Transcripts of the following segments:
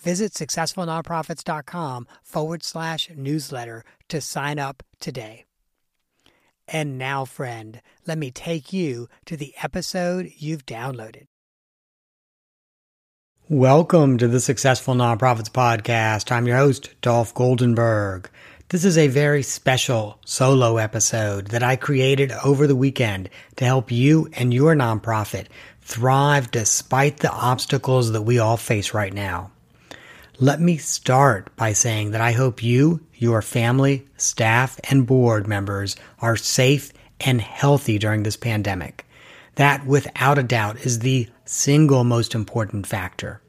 Visit successfulnonprofits.com forward slash newsletter to sign up today. And now, friend, let me take you to the episode you've downloaded. Welcome to the Successful Nonprofits Podcast. I'm your host, Dolph Goldenberg. This is a very special solo episode that I created over the weekend to help you and your nonprofit thrive despite the obstacles that we all face right now. Let me start by saying that I hope you, your family, staff, and board members are safe and healthy during this pandemic. That, without a doubt, is the single most important factor.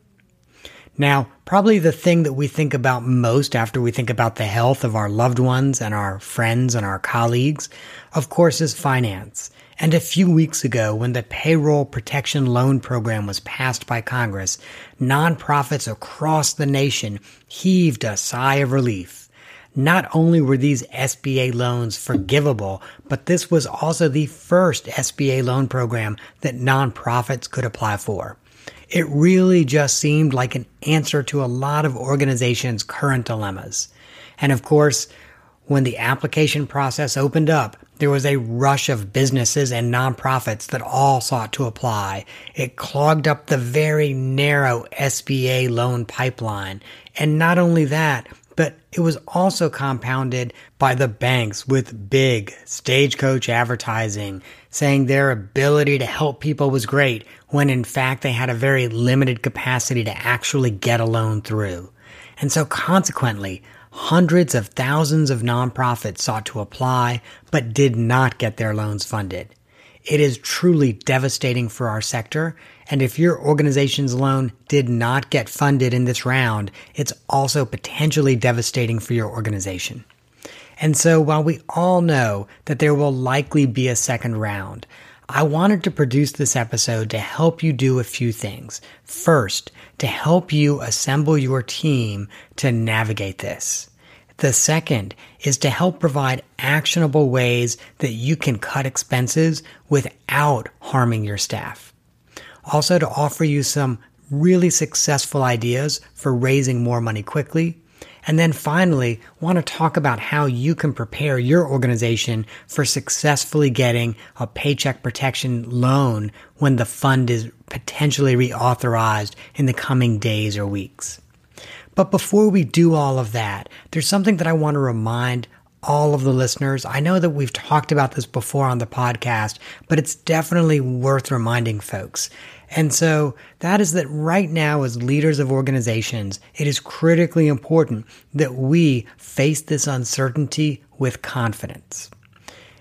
Now, probably the thing that we think about most after we think about the health of our loved ones and our friends and our colleagues, of course, is finance. And a few weeks ago, when the Payroll Protection Loan Program was passed by Congress, nonprofits across the nation heaved a sigh of relief. Not only were these SBA loans forgivable, but this was also the first SBA loan program that nonprofits could apply for. It really just seemed like an answer to a lot of organizations' current dilemmas. And of course, when the application process opened up, there was a rush of businesses and nonprofits that all sought to apply. It clogged up the very narrow SBA loan pipeline. And not only that, but it was also compounded by the banks with big stagecoach advertising saying their ability to help people was great when in fact they had a very limited capacity to actually get a loan through. And so consequently, Hundreds of thousands of nonprofits sought to apply, but did not get their loans funded. It is truly devastating for our sector, and if your organization's loan did not get funded in this round, it's also potentially devastating for your organization. And so while we all know that there will likely be a second round, I wanted to produce this episode to help you do a few things. First, to help you assemble your team to navigate this. The second is to help provide actionable ways that you can cut expenses without harming your staff. Also to offer you some really successful ideas for raising more money quickly and then finally, want to talk about how you can prepare your organization for successfully getting a paycheck protection loan when the fund is potentially reauthorized in the coming days or weeks. But before we do all of that, there's something that I want to remind all of the listeners. I know that we've talked about this before on the podcast, but it's definitely worth reminding folks. And so that is that right now, as leaders of organizations, it is critically important that we face this uncertainty with confidence.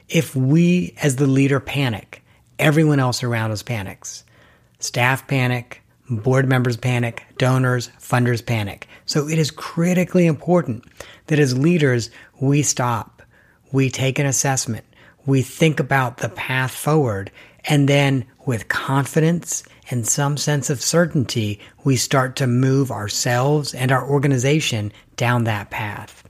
If we, as the leader, panic, everyone else around us panics. Staff panic, board members panic, donors, funders panic. So it is critically important that as leaders, we stop, we take an assessment, we think about the path forward, and then with confidence and some sense of certainty, we start to move ourselves and our organization down that path.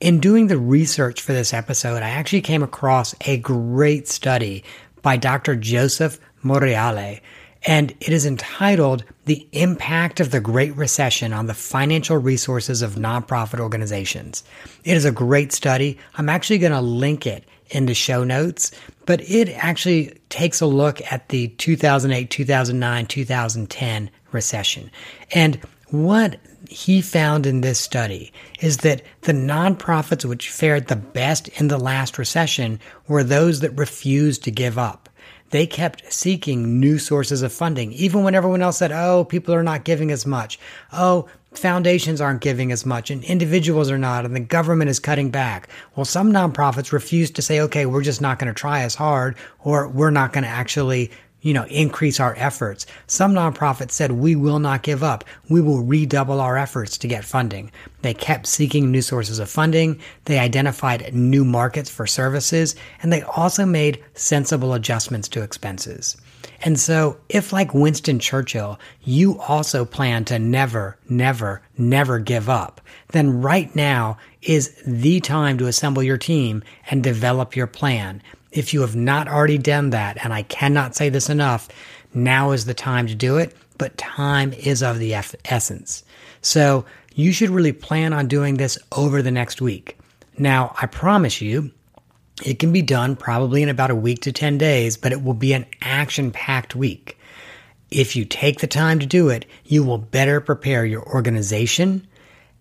In doing the research for this episode, I actually came across a great study by Dr. Joseph Monreale, and it is entitled The Impact of the Great Recession on the Financial Resources of Nonprofit Organizations. It is a great study. I'm actually going to link it in the show notes, but it actually takes a look at the 2008, 2009, 2010 recession. And what he found in this study is that the nonprofits which fared the best in the last recession were those that refused to give up. They kept seeking new sources of funding, even when everyone else said, oh, people are not giving as much. Oh, foundations aren't giving as much and individuals are not and the government is cutting back. Well, some nonprofits refuse to say, okay, we're just not going to try as hard or we're not going to actually you know, increase our efforts. Some nonprofits said, we will not give up. We will redouble our efforts to get funding. They kept seeking new sources of funding. They identified new markets for services and they also made sensible adjustments to expenses. And so, if like Winston Churchill, you also plan to never, never, never give up, then right now is the time to assemble your team and develop your plan. If you have not already done that, and I cannot say this enough, now is the time to do it, but time is of the essence. So you should really plan on doing this over the next week. Now, I promise you, it can be done probably in about a week to 10 days, but it will be an action packed week. If you take the time to do it, you will better prepare your organization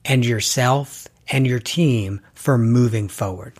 and yourself and your team for moving forward.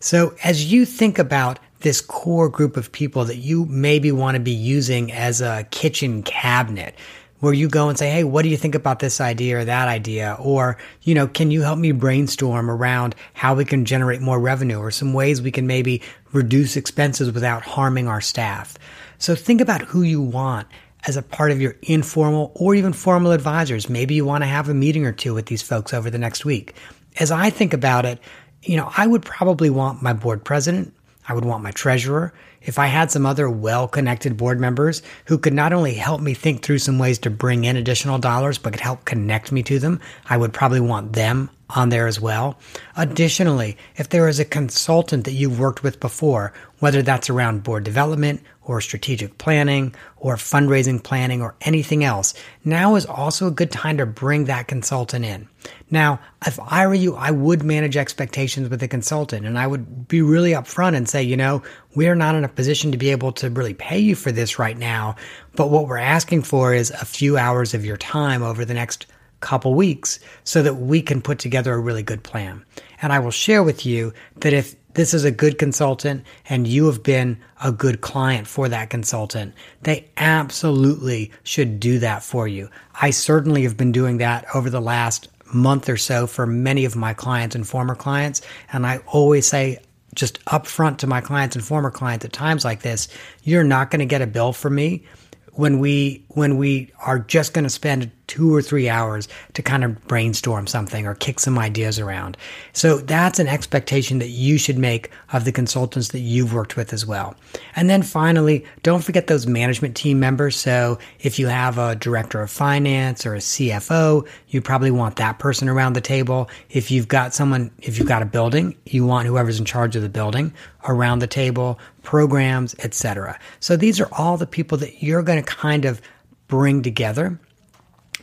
So, as you think about this core group of people that you maybe want to be using as a kitchen cabinet, where you go and say, Hey, what do you think about this idea or that idea? Or, you know, can you help me brainstorm around how we can generate more revenue or some ways we can maybe reduce expenses without harming our staff? So think about who you want as a part of your informal or even formal advisors. Maybe you want to have a meeting or two with these folks over the next week. As I think about it, you know, I would probably want my board president. I would want my treasurer. If I had some other well connected board members who could not only help me think through some ways to bring in additional dollars, but could help connect me to them, I would probably want them on there as well. Additionally, if there is a consultant that you've worked with before, whether that's around board development or strategic planning or fundraising planning or anything else, now is also a good time to bring that consultant in. Now, if I were you, I would manage expectations with a consultant and I would be really upfront and say, you know, we're not in a position to be able to really pay you for this right now. But what we're asking for is a few hours of your time over the next couple weeks so that we can put together a really good plan. And I will share with you that if this is a good consultant and you have been a good client for that consultant, they absolutely should do that for you. I certainly have been doing that over the last month or so for many of my clients and former clients. And I always say, just upfront to my clients and former clients at times like this, you're not going to get a bill from me when we when we are just going to spend two or three hours to kind of brainstorm something or kick some ideas around. So that's an expectation that you should make of the consultants that you've worked with as well. And then finally, don't forget those management team members. So if you have a director of finance or a CFO, you probably want that person around the table. If you've got someone, if you've got a building, you want whoever's in charge of the building around the table, programs, etc. So these are all the people that you're going to kind of bring together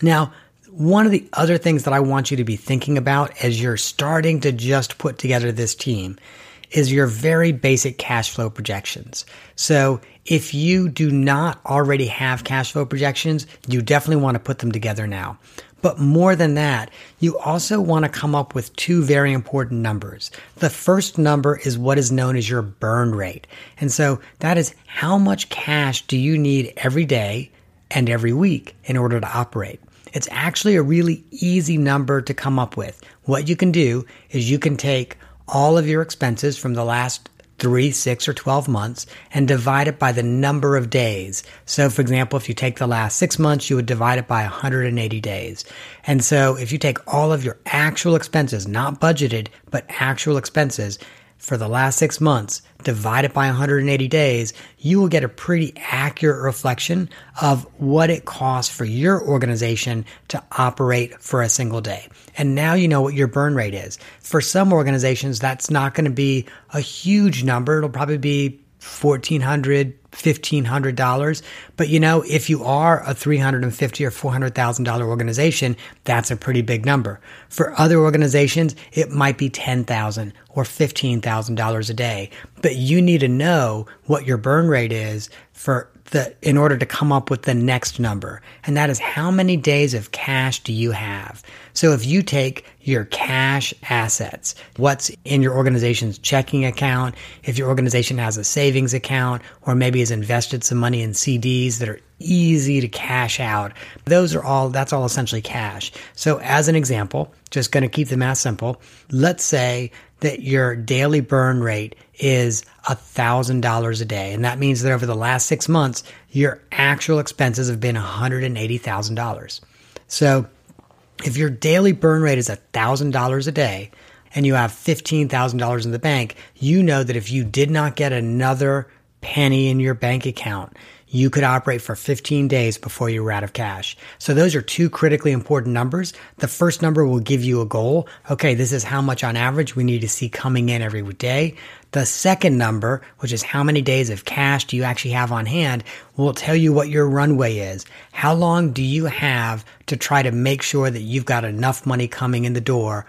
now, one of the other things that I want you to be thinking about as you're starting to just put together this team is your very basic cash flow projections. So if you do not already have cash flow projections, you definitely want to put them together now. But more than that, you also want to come up with two very important numbers. The first number is what is known as your burn rate. And so that is how much cash do you need every day and every week in order to operate. It's actually a really easy number to come up with. What you can do is you can take all of your expenses from the last three, six, or 12 months and divide it by the number of days. So, for example, if you take the last six months, you would divide it by 180 days. And so, if you take all of your actual expenses, not budgeted, but actual expenses, for the last six months, divide it by 180 days, you will get a pretty accurate reflection of what it costs for your organization to operate for a single day. And now you know what your burn rate is. For some organizations, that's not going to be a huge number. It'll probably be 1400 $1,500. But you know, if you are a 350 or $400,000 organization, that's a pretty big number. For other organizations, it might be 10,000 or $15,000 a day. But you need to know what your burn rate is for the, in order to come up with the next number. And that is how many days of cash do you have? So if you take your cash assets, what's in your organization's checking account, if your organization has a savings account, or maybe has invested some money in CDs that are easy to cash out, those are all, that's all essentially cash. So as an example, just going to keep the math simple, let's say that your daily burn rate is $1,000 a day. And that means that over the last six months, your actual expenses have been $180,000. So if your daily burn rate is $1,000 a day and you have $15,000 in the bank, you know that if you did not get another penny in your bank account, you could operate for 15 days before you were out of cash. So those are two critically important numbers. The first number will give you a goal. Okay, this is how much on average we need to see coming in every day. The second number, which is how many days of cash do you actually have on hand, will tell you what your runway is. How long do you have to try to make sure that you've got enough money coming in the door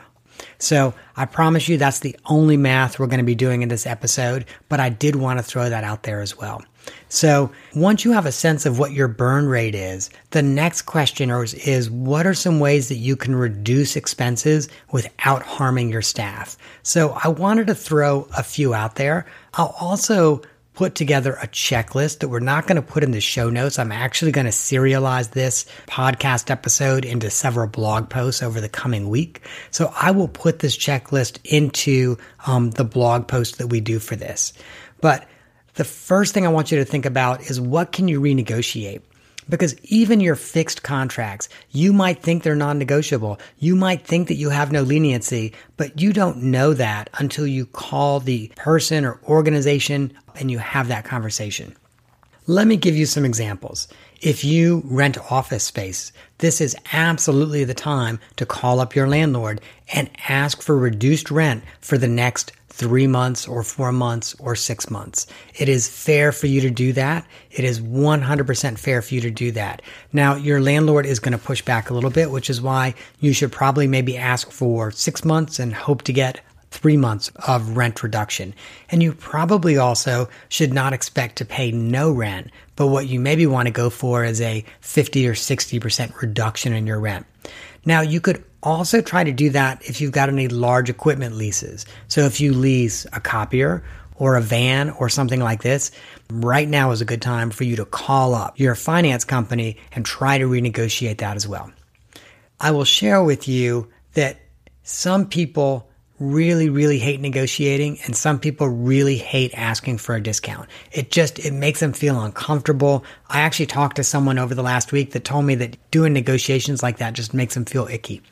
so I promise you that's the only math we're going to be doing in this episode, but I did want to throw that out there as well. So once you have a sense of what your burn rate is, the next question is, is what are some ways that you can reduce expenses without harming your staff? So I wanted to throw a few out there. I'll also put together a checklist that we're not going to put in the show notes. I'm actually going to serialize this podcast episode into several blog posts over the coming week. So I will put this checklist into um, the blog post that we do for this. But the first thing I want you to think about is what can you renegotiate? Because even your fixed contracts, you might think they're non negotiable. You might think that you have no leniency, but you don't know that until you call the person or organization and you have that conversation. Let me give you some examples. If you rent office space, this is absolutely the time to call up your landlord and ask for reduced rent for the next three months or four months or six months. It is fair for you to do that. It is 100% fair for you to do that. Now, your landlord is going to push back a little bit, which is why you should probably maybe ask for six months and hope to get three months of rent reduction. And you probably also should not expect to pay no rent, but what you maybe want to go for is a 50 or 60% reduction in your rent. Now, you could also try to do that if you've got any large equipment leases. So if you lease a copier or a van or something like this, right now is a good time for you to call up your finance company and try to renegotiate that as well. I will share with you that some people really, really hate negotiating and some people really hate asking for a discount. It just, it makes them feel uncomfortable. I actually talked to someone over the last week that told me that doing negotiations like that just makes them feel icky.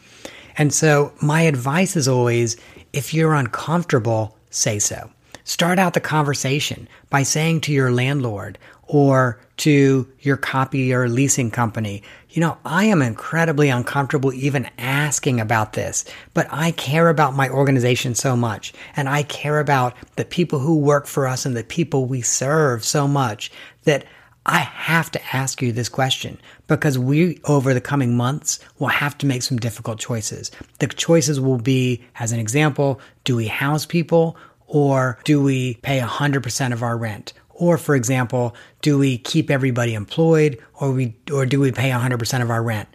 And so my advice is always, if you're uncomfortable, say so. Start out the conversation by saying to your landlord or to your copy or leasing company, you know, I am incredibly uncomfortable even asking about this, but I care about my organization so much and I care about the people who work for us and the people we serve so much that I have to ask you this question because we, over the coming months, will have to make some difficult choices. The choices will be, as an example, do we house people or do we pay 100% of our rent? Or, for example, do we keep everybody employed or we, or do we pay 100% of our rent?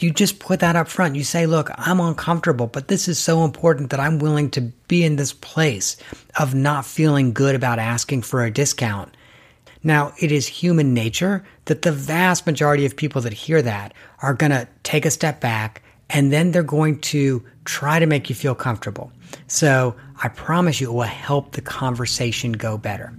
You just put that up front. You say, look, I'm uncomfortable, but this is so important that I'm willing to be in this place of not feeling good about asking for a discount. Now, it is human nature that the vast majority of people that hear that are going to take a step back and then they're going to try to make you feel comfortable. So I promise you it will help the conversation go better.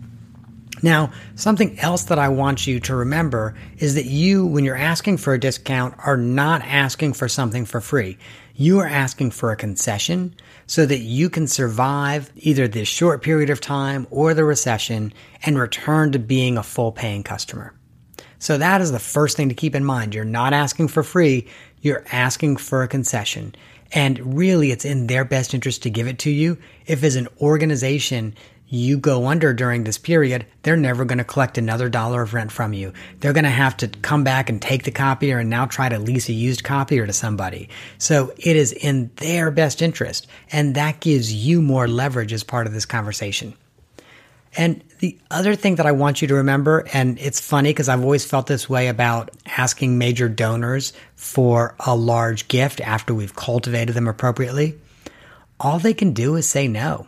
Now, something else that I want you to remember is that you, when you're asking for a discount, are not asking for something for free. You are asking for a concession so that you can survive either this short period of time or the recession and return to being a full paying customer. So that is the first thing to keep in mind. You're not asking for free. You're asking for a concession. And really, it's in their best interest to give it to you if, as an organization, you go under during this period, they're never going to collect another dollar of rent from you. They're going to have to come back and take the copier and now try to lease a used copier to somebody. So it is in their best interest. And that gives you more leverage as part of this conversation. And the other thing that I want you to remember, and it's funny because I've always felt this way about asking major donors for a large gift after we've cultivated them appropriately. All they can do is say no.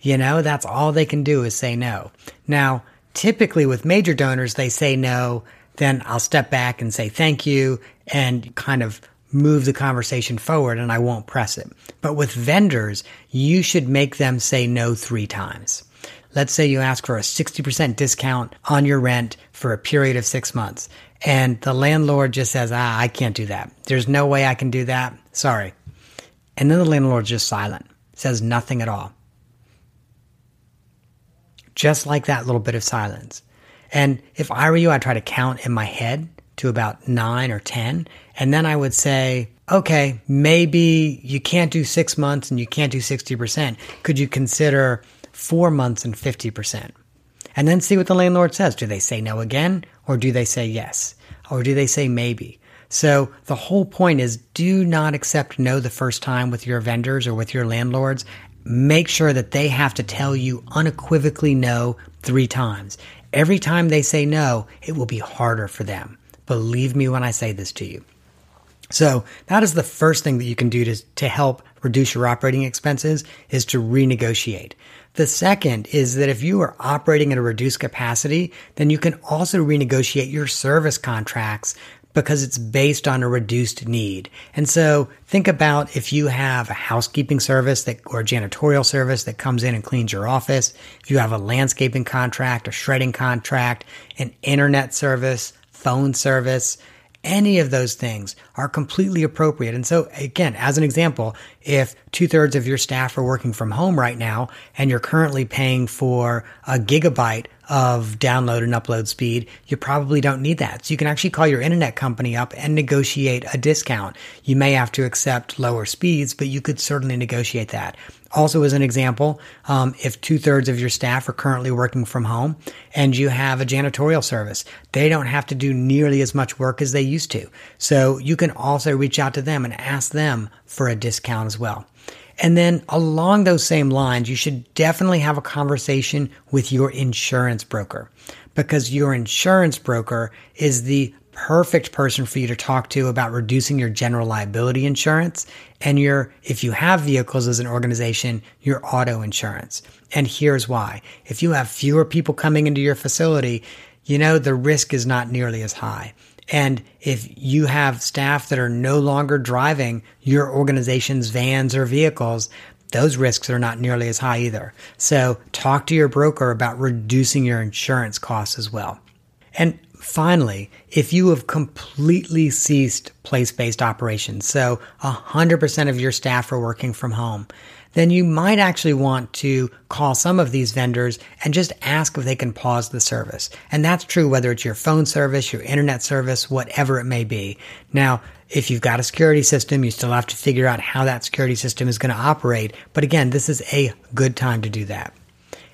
You know, that's all they can do is say no. Now, typically with major donors, they say no, then I'll step back and say thank you and kind of move the conversation forward and I won't press it. But with vendors, you should make them say no three times. Let's say you ask for a 60% discount on your rent for a period of six months and the landlord just says, ah, I can't do that. There's no way I can do that. Sorry. And then the landlord's just silent, says nothing at all just like that little bit of silence. And if I were you, I'd try to count in my head to about nine or 10. And then I would say, okay, maybe you can't do six months and you can't do 60%. Could you consider four months and 50%? And then see what the landlord says. Do they say no again? Or do they say yes? Or do they say maybe? So the whole point is do not accept no the first time with your vendors or with your landlords make sure that they have to tell you unequivocally no three times. Every time they say no, it will be harder for them. Believe me when I say this to you. So that is the first thing that you can do to, to help reduce your operating expenses is to renegotiate. The second is that if you are operating at a reduced capacity, then you can also renegotiate your service contracts because it's based on a reduced need. And so think about if you have a housekeeping service that or janitorial service that comes in and cleans your office, if you have a landscaping contract, a shredding contract, an internet service, phone service, any of those things are completely appropriate. And so, again, as an example, if two thirds of your staff are working from home right now and you're currently paying for a gigabyte of download and upload speed, you probably don't need that. So you can actually call your internet company up and negotiate a discount. You may have to accept lower speeds, but you could certainly negotiate that. Also, as an example, um, if two thirds of your staff are currently working from home and you have a janitorial service, they don't have to do nearly as much work as they used to. So you can also reach out to them and ask them for a discount as well. And then along those same lines, you should definitely have a conversation with your insurance broker because your insurance broker is the perfect person for you to talk to about reducing your general liability insurance and your, if you have vehicles as an organization, your auto insurance. And here's why. If you have fewer people coming into your facility, you know, the risk is not nearly as high. And if you have staff that are no longer driving your organization's vans or vehicles, those risks are not nearly as high either. So talk to your broker about reducing your insurance costs as well. And Finally, if you have completely ceased place based operations, so 100% of your staff are working from home, then you might actually want to call some of these vendors and just ask if they can pause the service. And that's true whether it's your phone service, your internet service, whatever it may be. Now, if you've got a security system, you still have to figure out how that security system is going to operate. But again, this is a good time to do that.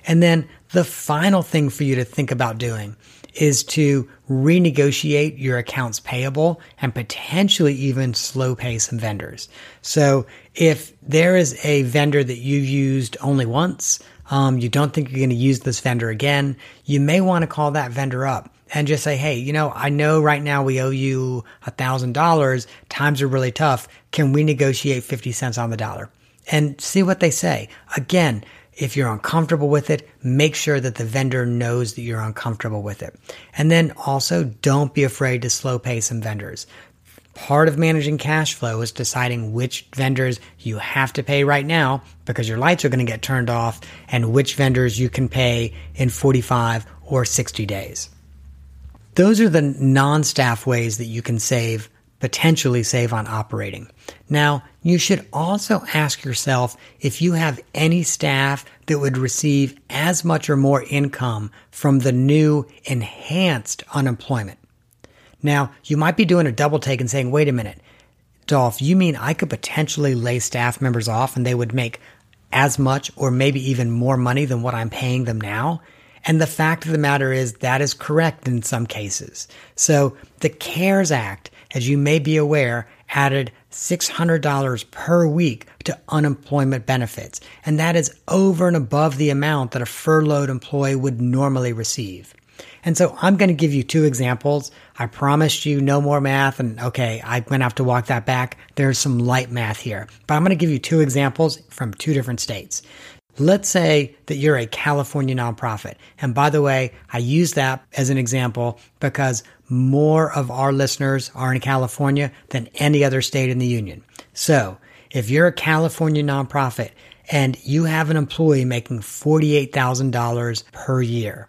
And then the final thing for you to think about doing is to renegotiate your accounts payable and potentially even slow pay some vendors. So if there is a vendor that you used only once, um, you don't think you're going to use this vendor again, you may want to call that vendor up and just say, Hey, you know, I know right now we owe you a thousand dollars. Times are really tough. Can we negotiate 50 cents on the dollar? And see what they say. Again, if you're uncomfortable with it, make sure that the vendor knows that you're uncomfortable with it. And then also don't be afraid to slow pay some vendors. Part of managing cash flow is deciding which vendors you have to pay right now because your lights are going to get turned off and which vendors you can pay in 45 or 60 days. Those are the non staff ways that you can save potentially save on operating. Now, you should also ask yourself if you have any staff that would receive as much or more income from the new enhanced unemployment. Now, you might be doing a double take and saying, wait a minute, Dolph, you mean I could potentially lay staff members off and they would make as much or maybe even more money than what I'm paying them now. And the fact of the matter is that is correct in some cases. So the CARES Act, as you may be aware, added $600 per week to unemployment benefits. And that is over and above the amount that a furloughed employee would normally receive. And so I'm going to give you two examples. I promised you no more math. And okay, I'm going to have to walk that back. There's some light math here, but I'm going to give you two examples from two different states. Let's say that you're a California nonprofit. And by the way, I use that as an example because more of our listeners are in California than any other state in the union. So if you're a California nonprofit and you have an employee making $48,000 per year,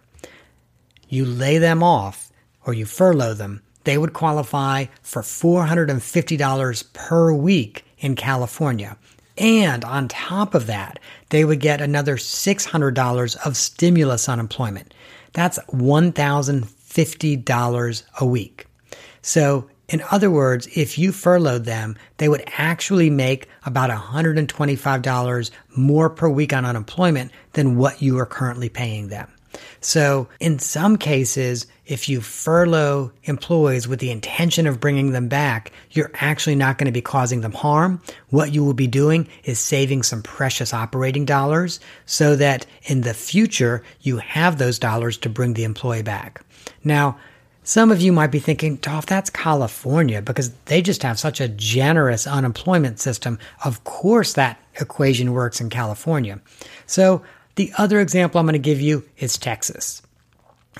you lay them off or you furlough them, they would qualify for $450 per week in California. And on top of that, they would get another $600 of stimulus unemployment. That's $1,050 a week. So, in other words, if you furloughed them, they would actually make about $125 more per week on unemployment than what you are currently paying them. So, in some cases, if you furlough employees with the intention of bringing them back, you're actually not going to be causing them harm. What you will be doing is saving some precious operating dollars so that in the future, you have those dollars to bring the employee back. Now, some of you might be thinking, Dolph, that's California because they just have such a generous unemployment system. Of course, that equation works in California. So the other example I'm going to give you is Texas.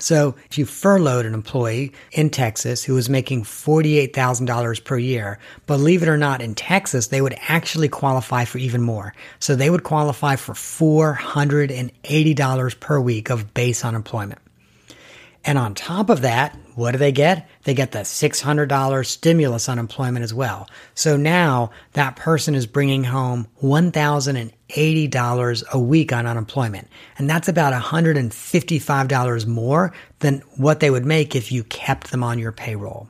So if you furloughed an employee in Texas who was making $48,000 per year, believe it or not, in Texas, they would actually qualify for even more. So they would qualify for $480 per week of base unemployment. And on top of that, what do they get? They get the $600 stimulus unemployment as well. So now that person is bringing home $1,080 a week on unemployment. And that's about $155 more than what they would make if you kept them on your payroll.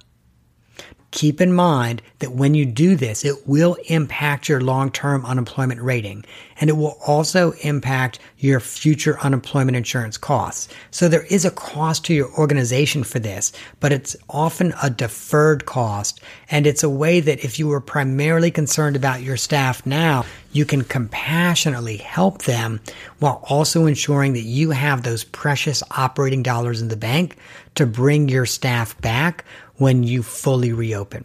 Keep in mind that when you do this, it will impact your long-term unemployment rating and it will also impact your future unemployment insurance costs. So there is a cost to your organization for this, but it's often a deferred cost. And it's a way that if you were primarily concerned about your staff now, you can compassionately help them while also ensuring that you have those precious operating dollars in the bank to bring your staff back when you fully reopen.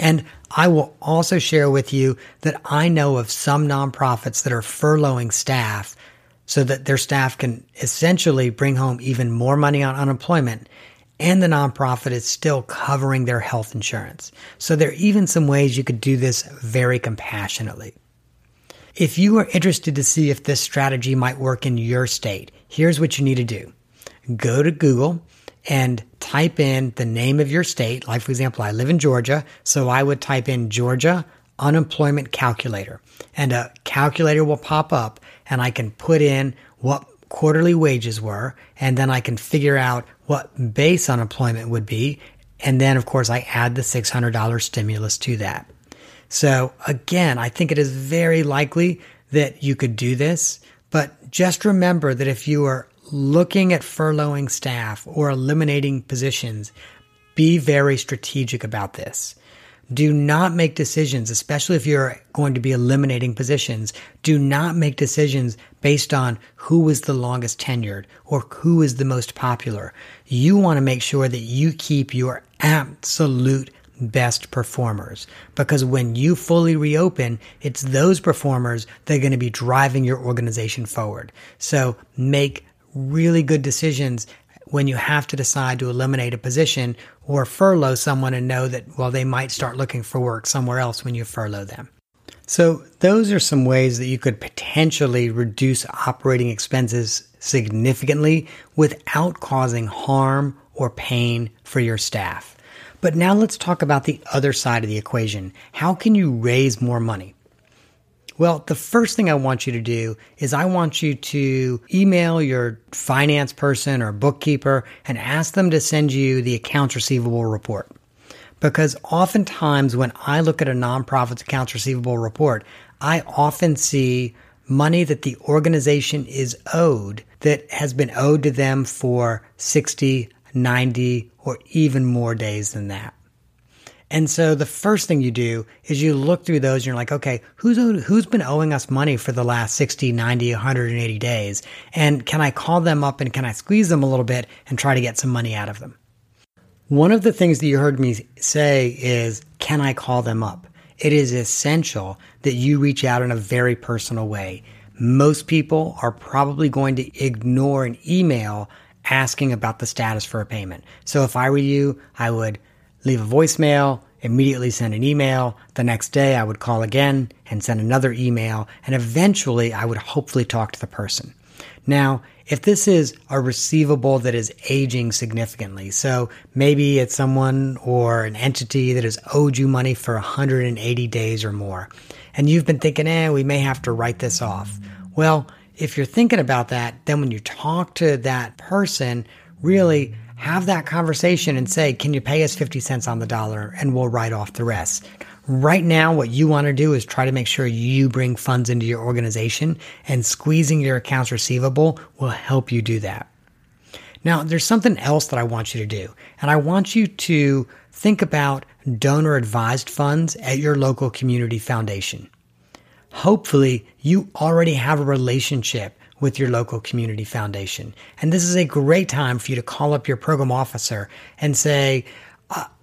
And I will also share with you that I know of some nonprofits that are furloughing staff so that their staff can essentially bring home even more money on unemployment and the nonprofit is still covering their health insurance. So there are even some ways you could do this very compassionately. If you are interested to see if this strategy might work in your state, here's what you need to do. Go to Google and type in the name of your state. Like, for example, I live in Georgia, so I would type in Georgia unemployment calculator, and a calculator will pop up, and I can put in what quarterly wages were, and then I can figure out what base unemployment would be. And then, of course, I add the $600 stimulus to that. So, again, I think it is very likely that you could do this, but just remember that if you are looking at furloughing staff or eliminating positions, be very strategic about this. Do not make decisions, especially if you're going to be eliminating positions. Do not make decisions based on who is the longest tenured or who is the most popular. You want to make sure that you keep your absolute best performers because when you fully reopen, it's those performers that are going to be driving your organization forward. So make really good decisions when you have to decide to eliminate a position or furlough someone and know that, well, they might start looking for work somewhere else when you furlough them. So, those are some ways that you could potentially reduce operating expenses significantly without causing harm or pain for your staff. But now let's talk about the other side of the equation. How can you raise more money? Well, the first thing I want you to do is I want you to email your finance person or bookkeeper and ask them to send you the accounts receivable report. Because oftentimes when I look at a nonprofit's accounts receivable report, I often see money that the organization is owed that has been owed to them for 60, 90, or even more days than that. And so the first thing you do is you look through those and you're like, okay, who's who's been owing us money for the last 60, 90, 180 days? And can I call them up and can I squeeze them a little bit and try to get some money out of them? One of the things that you heard me say is, can I call them up? It is essential that you reach out in a very personal way. Most people are probably going to ignore an email asking about the status for a payment. So if I were you, I would leave a voicemail, immediately send an email. The next day, I would call again and send another email. And eventually, I would hopefully talk to the person. Now, if this is a receivable that is aging significantly, so maybe it's someone or an entity that has owed you money for 180 days or more, and you've been thinking, eh, we may have to write this off. Well, if you're thinking about that, then when you talk to that person, really have that conversation and say, can you pay us 50 cents on the dollar and we'll write off the rest? Right now, what you want to do is try to make sure you bring funds into your organization and squeezing your accounts receivable will help you do that. Now, there's something else that I want you to do, and I want you to think about donor advised funds at your local community foundation. Hopefully, you already have a relationship with your local community foundation. And this is a great time for you to call up your program officer and say,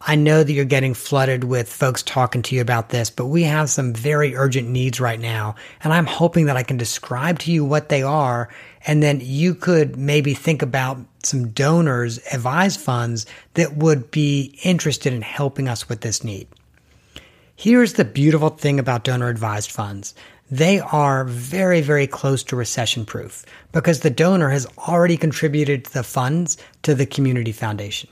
I know that you're getting flooded with folks talking to you about this, but we have some very urgent needs right now. And I'm hoping that I can describe to you what they are. And then you could maybe think about some donors, advised funds that would be interested in helping us with this need. Here's the beautiful thing about donor advised funds they are very, very close to recession proof because the donor has already contributed the funds to the community foundation.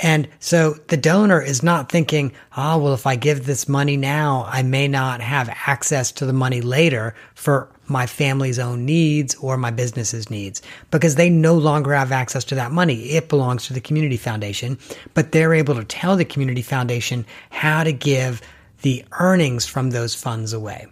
And so the donor is not thinking, oh, well, if I give this money now, I may not have access to the money later for my family's own needs or my business's needs because they no longer have access to that money. It belongs to the community foundation, but they're able to tell the community foundation how to give the earnings from those funds away.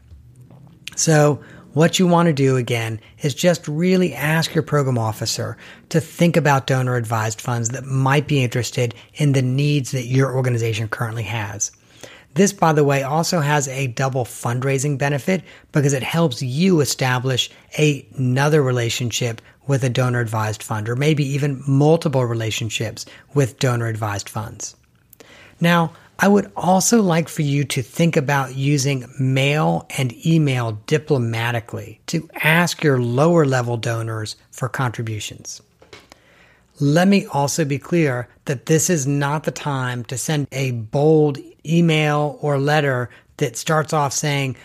So, what you want to do again is just really ask your program officer to think about donor advised funds that might be interested in the needs that your organization currently has. This, by the way, also has a double fundraising benefit because it helps you establish a, another relationship with a donor advised fund or maybe even multiple relationships with donor advised funds. Now, I would also like for you to think about using mail and email diplomatically to ask your lower level donors for contributions. Let me also be clear that this is not the time to send a bold email or letter that starts off saying,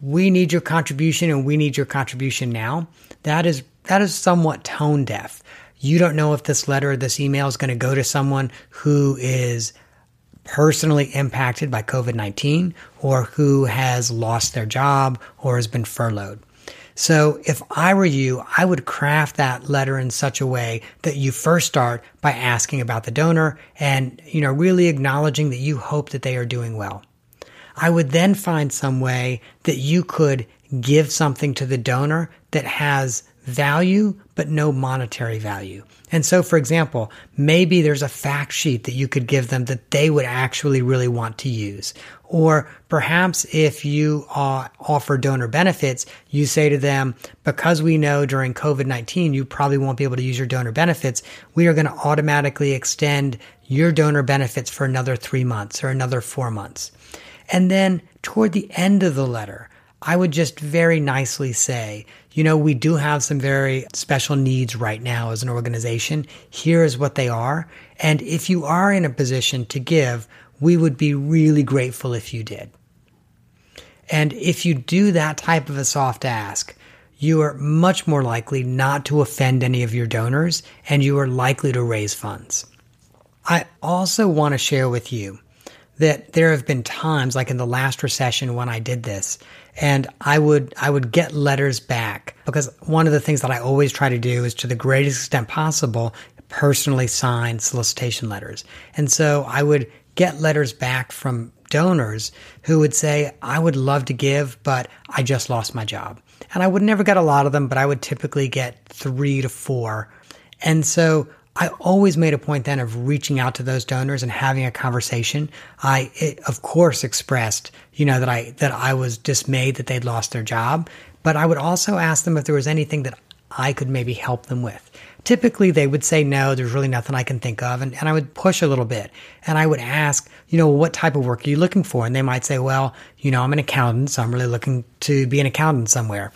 we need your contribution and we need your contribution now. That is, that is somewhat tone deaf. You don't know if this letter or this email is going to go to someone who is personally impacted by COVID 19 or who has lost their job or has been furloughed. So if I were you, I would craft that letter in such a way that you first start by asking about the donor and, you know, really acknowledging that you hope that they are doing well. I would then find some way that you could give something to the donor that has value, but no monetary value. And so, for example, maybe there's a fact sheet that you could give them that they would actually really want to use. Or perhaps if you uh, offer donor benefits, you say to them, because we know during COVID 19 you probably won't be able to use your donor benefits, we are going to automatically extend your donor benefits for another three months or another four months. And then toward the end of the letter, I would just very nicely say, you know, we do have some very special needs right now as an organization. Here is what they are. And if you are in a position to give, we would be really grateful if you did. And if you do that type of a soft ask, you are much more likely not to offend any of your donors and you are likely to raise funds. I also want to share with you that there have been times like in the last recession when I did this and I would I would get letters back because one of the things that I always try to do is to the greatest extent possible personally sign solicitation letters. And so I would get letters back from donors who would say, I would love to give, but I just lost my job. And I would never get a lot of them, but I would typically get three to four. And so I always made a point then of reaching out to those donors and having a conversation. I, it, of course, expressed, you know, that I, that I was dismayed that they'd lost their job, but I would also ask them if there was anything that I could maybe help them with. Typically, they would say, no, there's really nothing I can think of. And, and I would push a little bit. And I would ask, you know, what type of work are you looking for? And they might say, well, you know, I'm an accountant, so I'm really looking to be an accountant somewhere.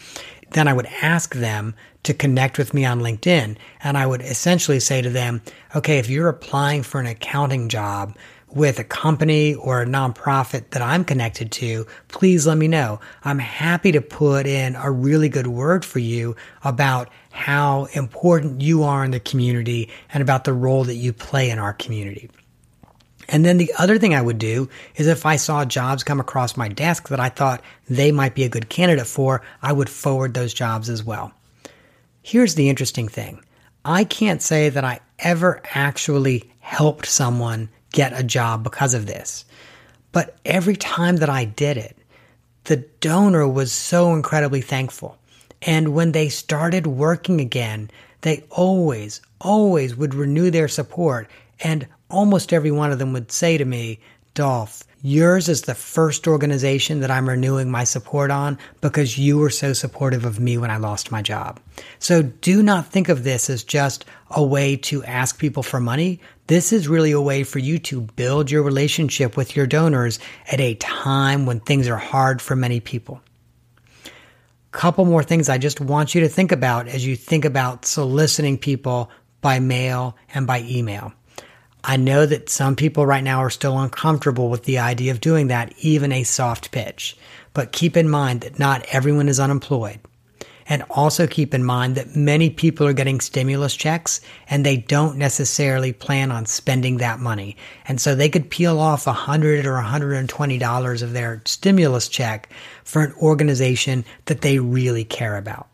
Then I would ask them to connect with me on LinkedIn. And I would essentially say to them, okay, if you're applying for an accounting job, with a company or a nonprofit that I'm connected to, please let me know. I'm happy to put in a really good word for you about how important you are in the community and about the role that you play in our community. And then the other thing I would do is if I saw jobs come across my desk that I thought they might be a good candidate for, I would forward those jobs as well. Here's the interesting thing. I can't say that I ever actually helped someone get a job because of this. But every time that I did it, the donor was so incredibly thankful. And when they started working again, they always, always would renew their support. And almost every one of them would say to me, Dolph, yours is the first organization that I'm renewing my support on because you were so supportive of me when I lost my job. So do not think of this as just a way to ask people for money. This is really a way for you to build your relationship with your donors at a time when things are hard for many people couple more things I just want you to think about as you think about soliciting people by mail and by email. I know that some people right now are still uncomfortable with the idea of doing that, even a soft pitch. But keep in mind that not everyone is unemployed. And also keep in mind that many people are getting stimulus checks and they don't necessarily plan on spending that money. And so they could peel off a hundred or $120 of their stimulus check for an organization that they really care about.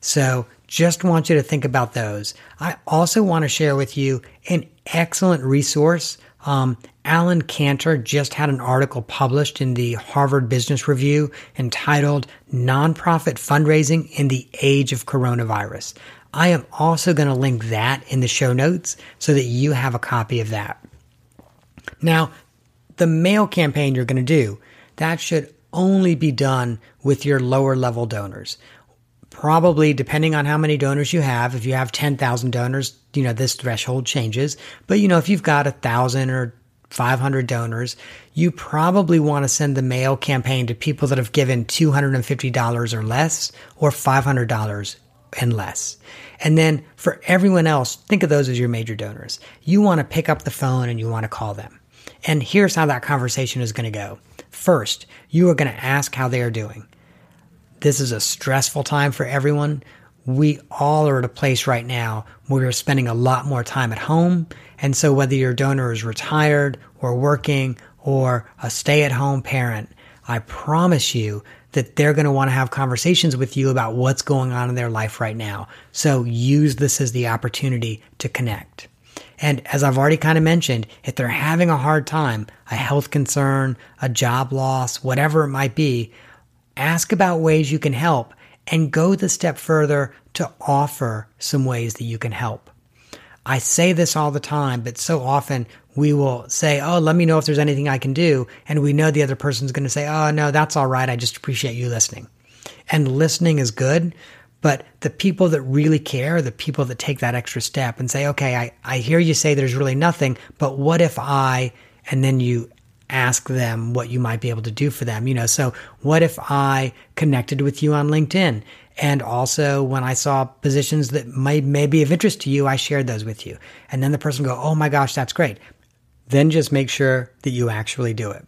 So just want you to think about those. I also want to share with you an excellent resource um, Alan Cantor just had an article published in the Harvard Business Review entitled Nonprofit Fundraising in the Age of Coronavirus. I am also going to link that in the show notes so that you have a copy of that. Now, the mail campaign you're going to do, that should only be done with your lower level donors probably depending on how many donors you have if you have 10,000 donors you know this threshold changes. But you know if you've got a thousand or 500 donors you probably want to send the mail campaign to people that have given $250 or less or $500 and less. And then for everyone else think of those as your major donors. You want to pick up the phone and you want to call them. And here's how that conversation is going to go. First you are going to ask how they are doing this is a stressful time for everyone. We all are at a place right now where we're spending a lot more time at home. And so whether your donor is retired or working or a stay at home parent, I promise you that they're going to want to have conversations with you about what's going on in their life right now. So use this as the opportunity to connect. And as I've already kind of mentioned, if they're having a hard time, a health concern, a job loss, whatever it might be, ask about ways you can help, and go the step further to offer some ways that you can help. I say this all the time, but so often we will say, Oh, let me know if there's anything I can do. And we know the other person's going to say, Oh, no, that's all right. I just appreciate you listening. And listening is good. But the people that really care, the people that take that extra step and say, okay, I, I hear you say there's really nothing, but what if I, and then you ask them what you might be able to do for them. You know, so what if I connected with you on LinkedIn? And also when I saw positions that might may be of interest to you, I shared those with you. And then the person go, Oh my gosh, that's great. Then just make sure that you actually do it.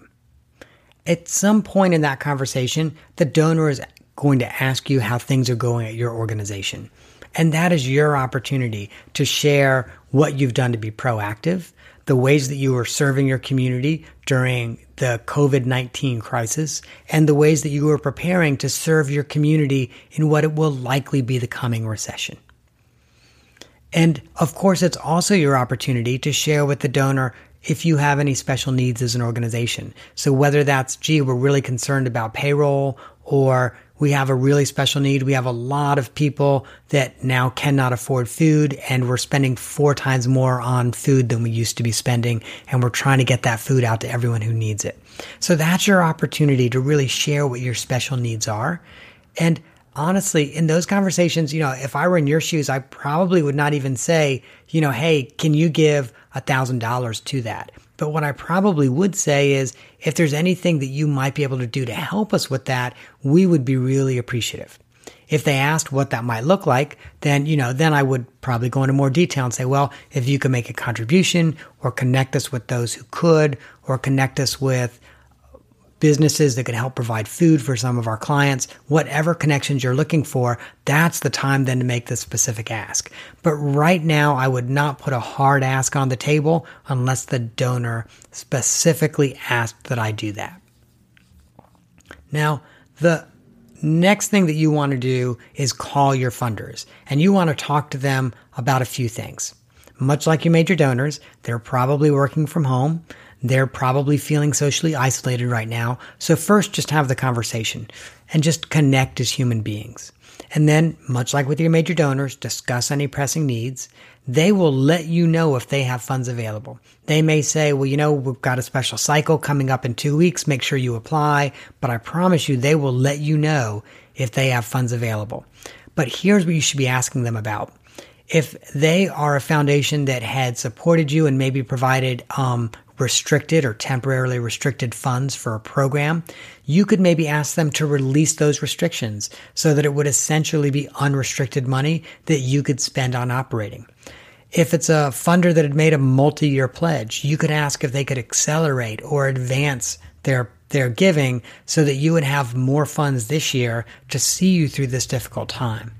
At some point in that conversation, the donor is going to ask you how things are going at your organization. And that is your opportunity to share what you've done to be proactive, the ways that you were serving your community during the COVID 19 crisis, and the ways that you are preparing to serve your community in what it will likely be the coming recession. And of course, it's also your opportunity to share with the donor if you have any special needs as an organization. So whether that's, gee, we're really concerned about payroll or we have a really special need. We have a lot of people that now cannot afford food and we're spending four times more on food than we used to be spending. And we're trying to get that food out to everyone who needs it. So that's your opportunity to really share what your special needs are. And honestly, in those conversations, you know, if I were in your shoes, I probably would not even say, you know, hey, can you give a thousand dollars to that? But what I probably would say is if there's anything that you might be able to do to help us with that, we would be really appreciative. If they asked what that might look like, then, you know, then I would probably go into more detail and say, well, if you could make a contribution or connect us with those who could or connect us with businesses that could help provide food for some of our clients, whatever connections you're looking for, that's the time then to make the specific ask. But right now, I would not put a hard ask on the table unless the donor specifically asked that I do that. Now, the next thing that you want to do is call your funders and you want to talk to them about a few things. Much like you major donors, they're probably working from home. They're probably feeling socially isolated right now. So first, just have the conversation and just connect as human beings. And then, much like with your major donors, discuss any pressing needs. They will let you know if they have funds available. They may say, well, you know, we've got a special cycle coming up in two weeks. Make sure you apply. But I promise you, they will let you know if they have funds available. But here's what you should be asking them about. If they are a foundation that had supported you and maybe provided um, restricted or temporarily restricted funds for a program, you could maybe ask them to release those restrictions so that it would essentially be unrestricted money that you could spend on operating. If it's a funder that had made a multi year pledge, you could ask if they could accelerate or advance their their giving so that you would have more funds this year to see you through this difficult time.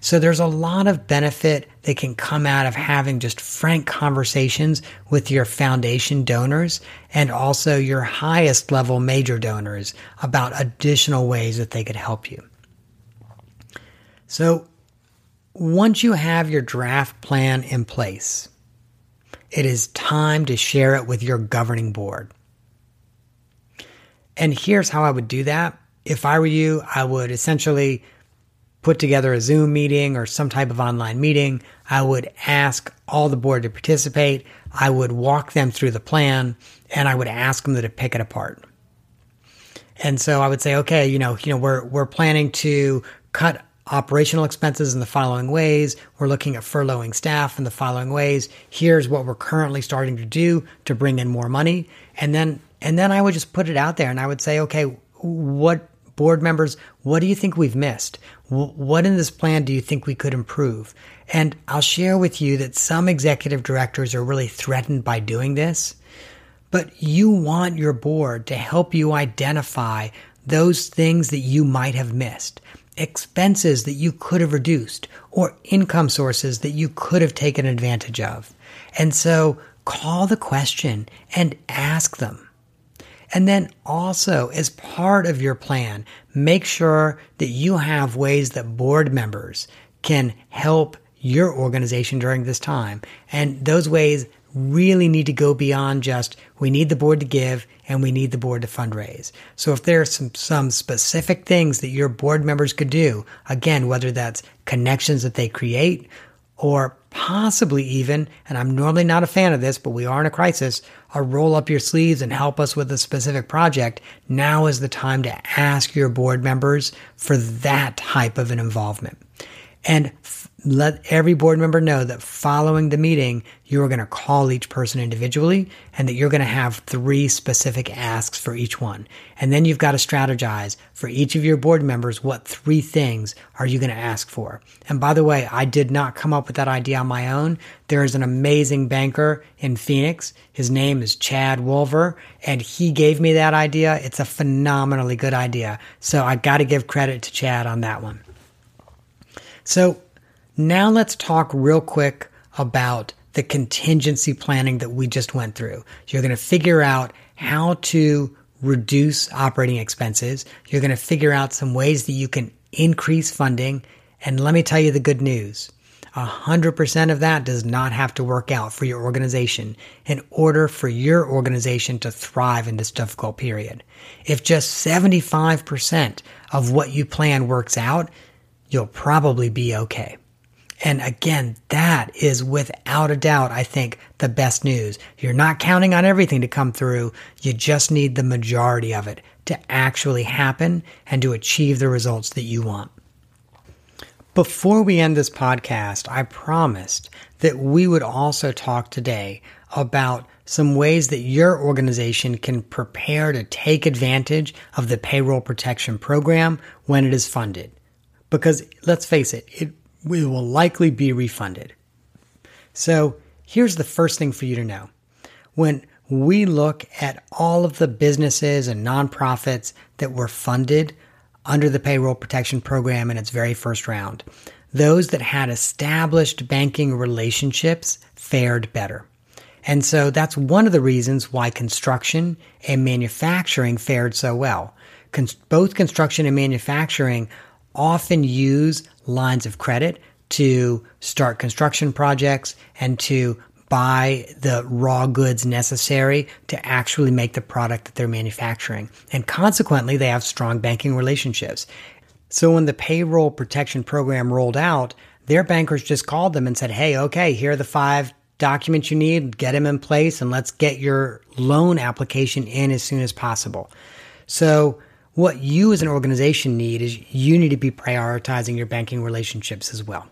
So there's a lot of benefit that can come out of having just frank conversations with your foundation donors and also your highest level major donors about additional ways that they could help you. So once you have your draft plan in place, it is time to share it with your governing board. And here's how I would do that. If I were you, I would essentially put together a Zoom meeting or some type of online meeting. I would ask all the board to participate. I would walk them through the plan and I would ask them to pick it apart. And so I would say, okay, you know, you know, we're we're planning to cut operational expenses in the following ways. We're looking at furloughing staff in the following ways. Here's what we're currently starting to do to bring in more money. And then and then I would just put it out there and I would say, okay, what board members, what do you think we've missed? What in this plan do you think we could improve? And I'll share with you that some executive directors are really threatened by doing this, but you want your board to help you identify those things that you might have missed, expenses that you could have reduced, or income sources that you could have taken advantage of. And so call the question and ask them and then also, as part of your plan, make sure that you have ways that board members can help your organization during this time. And those ways really need to go beyond just we need the board to give and we need the board to fundraise. So if there are some, some specific things that your board members could do, again, whether that's connections that they create or possibly even, and I'm normally not a fan of this, but we are in a crisis, a roll up your sleeves and help us with a specific project. Now is the time to ask your board members for that type of an involvement. And let every board member know that following the meeting, you are going to call each person individually and that you're going to have three specific asks for each one. And then you've got to strategize for each of your board members what three things are you going to ask for. And by the way, I did not come up with that idea on my own. There is an amazing banker in Phoenix. His name is Chad Wolver, and he gave me that idea. It's a phenomenally good idea. So I got to give credit to Chad on that one. So now let's talk real quick about the contingency planning that we just went through. You're going to figure out how to reduce operating expenses. You're going to figure out some ways that you can increase funding. And let me tell you the good news. 100% of that does not have to work out for your organization in order for your organization to thrive in this difficult period. If just 75% of what you plan works out, you'll probably be okay. And again, that is without a doubt, I think, the best news. You're not counting on everything to come through. You just need the majority of it to actually happen and to achieve the results that you want. Before we end this podcast, I promised that we would also talk today about some ways that your organization can prepare to take advantage of the payroll protection program when it is funded. Because let's face it, it will likely be refunded. So here's the first thing for you to know. When we look at all of the businesses and nonprofits that were funded under the payroll protection program in its very first round. Those that had established banking relationships fared better. And so that's one of the reasons why construction and manufacturing fared so well. Con- both construction and manufacturing often use lines of credit to start construction projects and to buy the raw goods necessary to actually make the product that they're manufacturing. And consequently, they have strong banking relationships. So when the payroll protection program rolled out, their bankers just called them and said, Hey, okay, here are the five documents you need, get them in place, and let's get your loan application in as soon as possible. So what you as an organization need is you need to be prioritizing your banking relationships as well.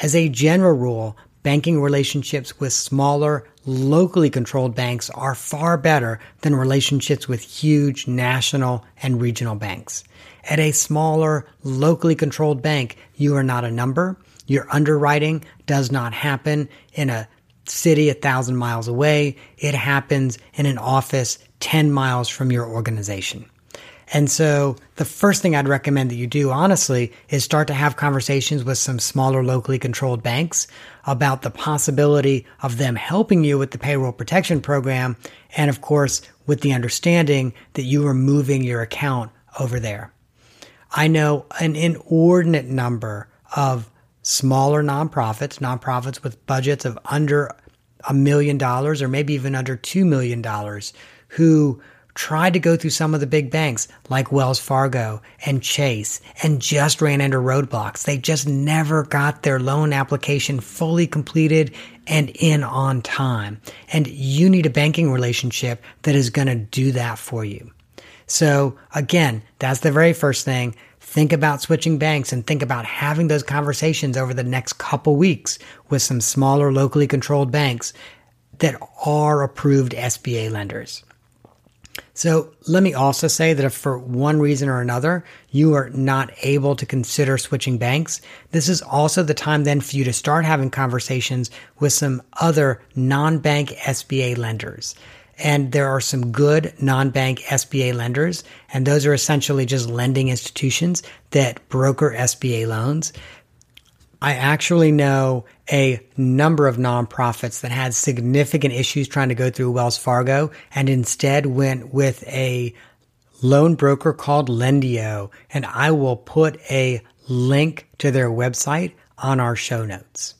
As a general rule, banking relationships with smaller, locally controlled banks are far better than relationships with huge national and regional banks. At a smaller, locally controlled bank, you are not a number. Your underwriting does not happen in a city a thousand miles away. It happens in an office 10 miles from your organization. And so the first thing I'd recommend that you do, honestly, is start to have conversations with some smaller locally controlled banks about the possibility of them helping you with the payroll protection program. And of course, with the understanding that you are moving your account over there. I know an inordinate number of smaller nonprofits, nonprofits with budgets of under a million dollars or maybe even under $2 million who tried to go through some of the big banks like Wells Fargo and Chase and just ran into roadblocks. They just never got their loan application fully completed and in on time. And you need a banking relationship that is going to do that for you. So again, that's the very first thing. Think about switching banks and think about having those conversations over the next couple weeks with some smaller locally controlled banks that are approved SBA lenders. So let me also say that if for one reason or another you are not able to consider switching banks, this is also the time then for you to start having conversations with some other non-bank SBA lenders. And there are some good non-bank SBA lenders, and those are essentially just lending institutions that broker SBA loans. I actually know a number of nonprofits that had significant issues trying to go through Wells Fargo and instead went with a loan broker called Lendio. And I will put a link to their website on our show notes.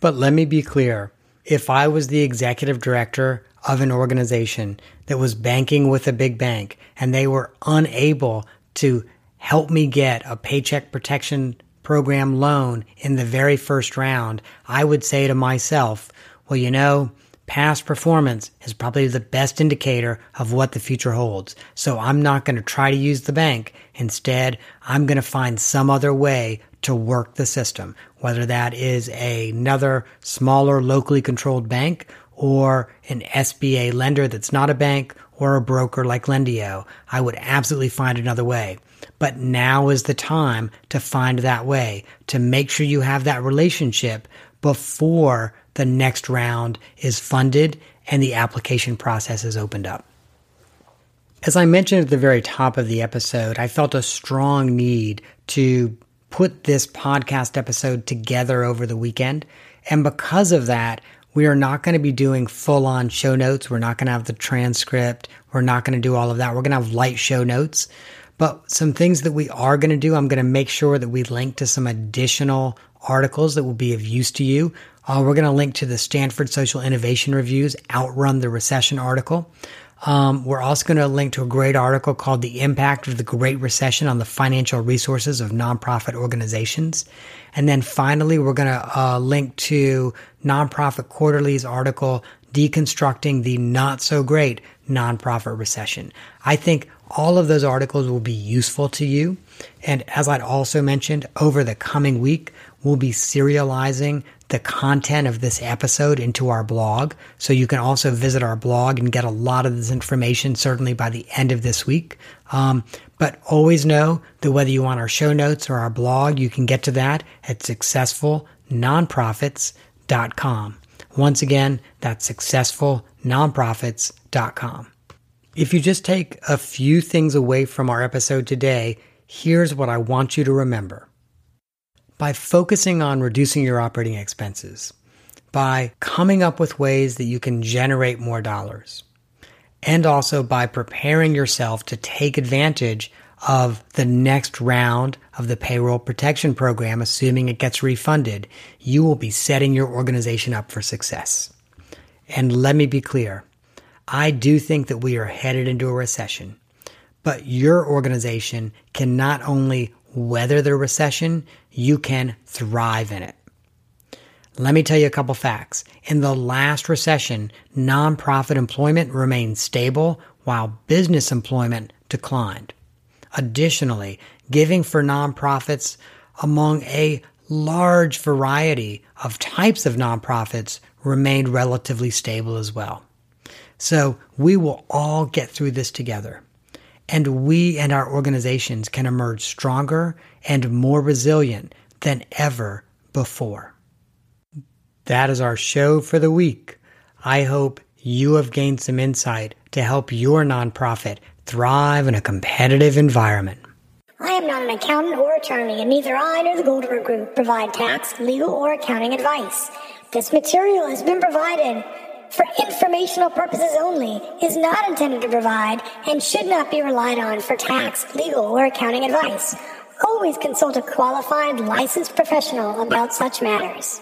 But let me be clear if I was the executive director of an organization that was banking with a big bank and they were unable to help me get a paycheck protection program loan in the very first round, I would say to myself, well, you know, past performance is probably the best indicator of what the future holds. So I'm not going to try to use the bank. Instead, I'm going to find some other way to work the system, whether that is a, another smaller locally controlled bank or an SBA lender that's not a bank or a broker like Lendio. I would absolutely find another way. But now is the time to find that way, to make sure you have that relationship before the next round is funded and the application process is opened up. As I mentioned at the very top of the episode, I felt a strong need to put this podcast episode together over the weekend. And because of that, we are not going to be doing full on show notes. We're not going to have the transcript. We're not going to do all of that. We're going to have light show notes But some things that we are going to do, I'm going to make sure that we link to some additional articles that will be of use to you. Uh, we're going to link to the Stanford Social Innovation Reviews Outrun the Recession article. Um, we're also going to link to a great article called The Impact of the Great Recession on the Financial Resources of Nonprofit Organizations. And then finally, we're going to uh, link to Nonprofit Quarterly's article, Deconstructing the Not So Great Nonprofit Recession. I think all of those articles will be useful to you. And as I'd also mentioned, over the coming week, we'll be serializing the content of this episode into our blog. So you can also visit our blog and get a lot of this information certainly by the end of this week. Um, but always know that whether you want our show notes or our blog, you can get to that at successfulnonprofits.com. Once again, that's successfulnonprofits.com. If you just take a few things away from our episode today, here's what I want you to remember by focusing on reducing your operating expenses, by coming up with ways that you can generate more dollars, and also by preparing yourself to take advantage of the next round of the payroll protection program, assuming it gets refunded, you will be setting your organization up for success. And let me be clear. I do think that we are headed into a recession, but your organization can not only weather the recession, you can thrive in it. Let me tell you a couple facts. In the last recession, nonprofit employment remained stable while business employment declined. Additionally, giving for nonprofits among a large variety of types of nonprofits remained relatively stable as well. So we will all get through this together and we and our organizations can emerge stronger and more resilient than ever before. That is our show for the week. I hope you have gained some insight to help your nonprofit thrive in a competitive environment. I am not an accountant or attorney, and neither I nor the Goldenberg Group provide tax, legal, or accounting advice. This material has been provided for informational purposes only, is not intended to provide, and should not be relied on for tax, legal, or accounting advice. Always consult a qualified, licensed professional about such matters.